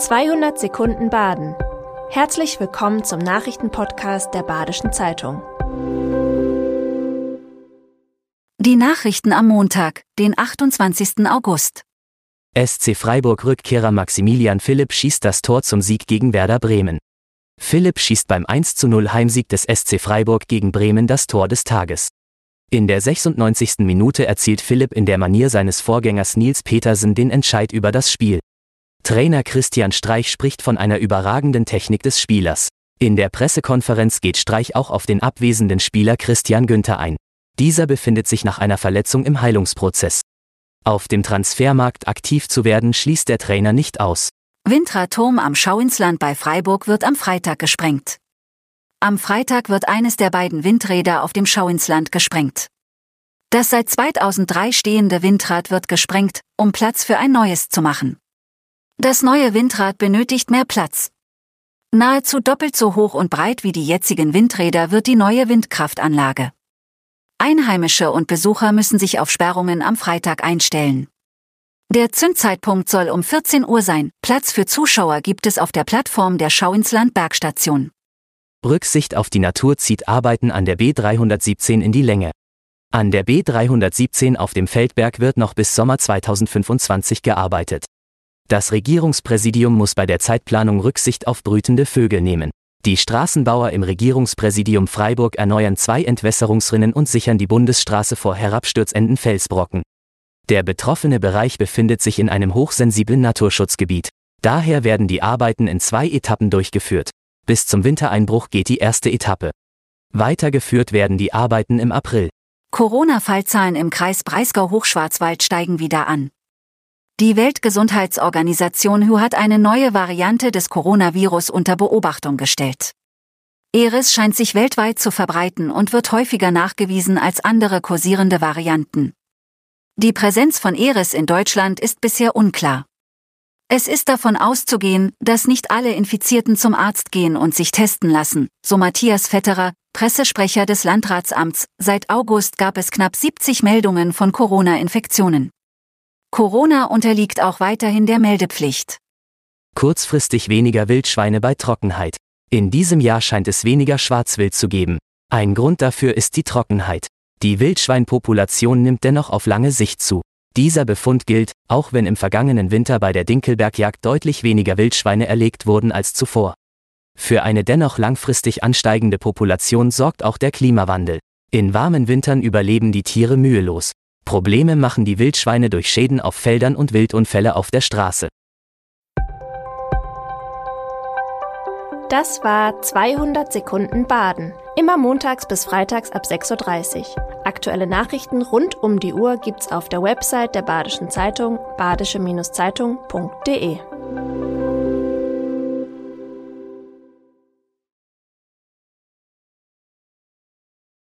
200 Sekunden Baden. Herzlich willkommen zum Nachrichtenpodcast der Badischen Zeitung. Die Nachrichten am Montag, den 28. August. SC Freiburg Rückkehrer Maximilian Philipp schießt das Tor zum Sieg gegen Werder Bremen. Philipp schießt beim 1:0 Heimsieg des SC Freiburg gegen Bremen das Tor des Tages. In der 96. Minute erzielt Philipp in der Manier seines Vorgängers Nils Petersen den Entscheid über das Spiel. Trainer Christian Streich spricht von einer überragenden Technik des Spielers. In der Pressekonferenz geht Streich auch auf den abwesenden Spieler Christian Günther ein. Dieser befindet sich nach einer Verletzung im Heilungsprozess. Auf dem Transfermarkt aktiv zu werden schließt der Trainer nicht aus. Windradturm am Schauinsland bei Freiburg wird am Freitag gesprengt. Am Freitag wird eines der beiden Windräder auf dem Schauinsland gesprengt. Das seit 2003 stehende Windrad wird gesprengt, um Platz für ein neues zu machen. Das neue Windrad benötigt mehr Platz. Nahezu doppelt so hoch und breit wie die jetzigen Windräder wird die neue Windkraftanlage. Einheimische und Besucher müssen sich auf Sperrungen am Freitag einstellen. Der Zündzeitpunkt soll um 14 Uhr sein. Platz für Zuschauer gibt es auf der Plattform der Schauinsland Bergstation. Rücksicht auf die Natur zieht Arbeiten an der B317 in die Länge. An der B317 auf dem Feldberg wird noch bis Sommer 2025 gearbeitet. Das Regierungspräsidium muss bei der Zeitplanung Rücksicht auf brütende Vögel nehmen. Die Straßenbauer im Regierungspräsidium Freiburg erneuern zwei Entwässerungsrinnen und sichern die Bundesstraße vor herabstürzenden Felsbrocken. Der betroffene Bereich befindet sich in einem hochsensiblen Naturschutzgebiet. Daher werden die Arbeiten in zwei Etappen durchgeführt. Bis zum Wintereinbruch geht die erste Etappe. Weitergeführt werden die Arbeiten im April. Corona-Fallzahlen im Kreis Breisgau-Hochschwarzwald steigen wieder an. Die Weltgesundheitsorganisation WHO hat eine neue Variante des Coronavirus unter Beobachtung gestellt. Eris scheint sich weltweit zu verbreiten und wird häufiger nachgewiesen als andere kursierende Varianten. Die Präsenz von Eris in Deutschland ist bisher unklar. Es ist davon auszugehen, dass nicht alle Infizierten zum Arzt gehen und sich testen lassen, so Matthias Vetterer, Pressesprecher des Landratsamts. Seit August gab es knapp 70 Meldungen von Corona-Infektionen. Corona unterliegt auch weiterhin der Meldepflicht. Kurzfristig weniger Wildschweine bei Trockenheit. In diesem Jahr scheint es weniger Schwarzwild zu geben. Ein Grund dafür ist die Trockenheit. Die Wildschweinpopulation nimmt dennoch auf lange Sicht zu. Dieser Befund gilt, auch wenn im vergangenen Winter bei der Dinkelbergjagd deutlich weniger Wildschweine erlegt wurden als zuvor. Für eine dennoch langfristig ansteigende Population sorgt auch der Klimawandel. In warmen Wintern überleben die Tiere mühelos. Probleme machen die Wildschweine durch Schäden auf Feldern und Wildunfälle auf der Straße. Das war 200 Sekunden Baden. Immer montags bis freitags ab 6.30 Uhr. Aktuelle Nachrichten rund um die Uhr gibt's auf der Website der Badischen Zeitung badische-zeitung.de.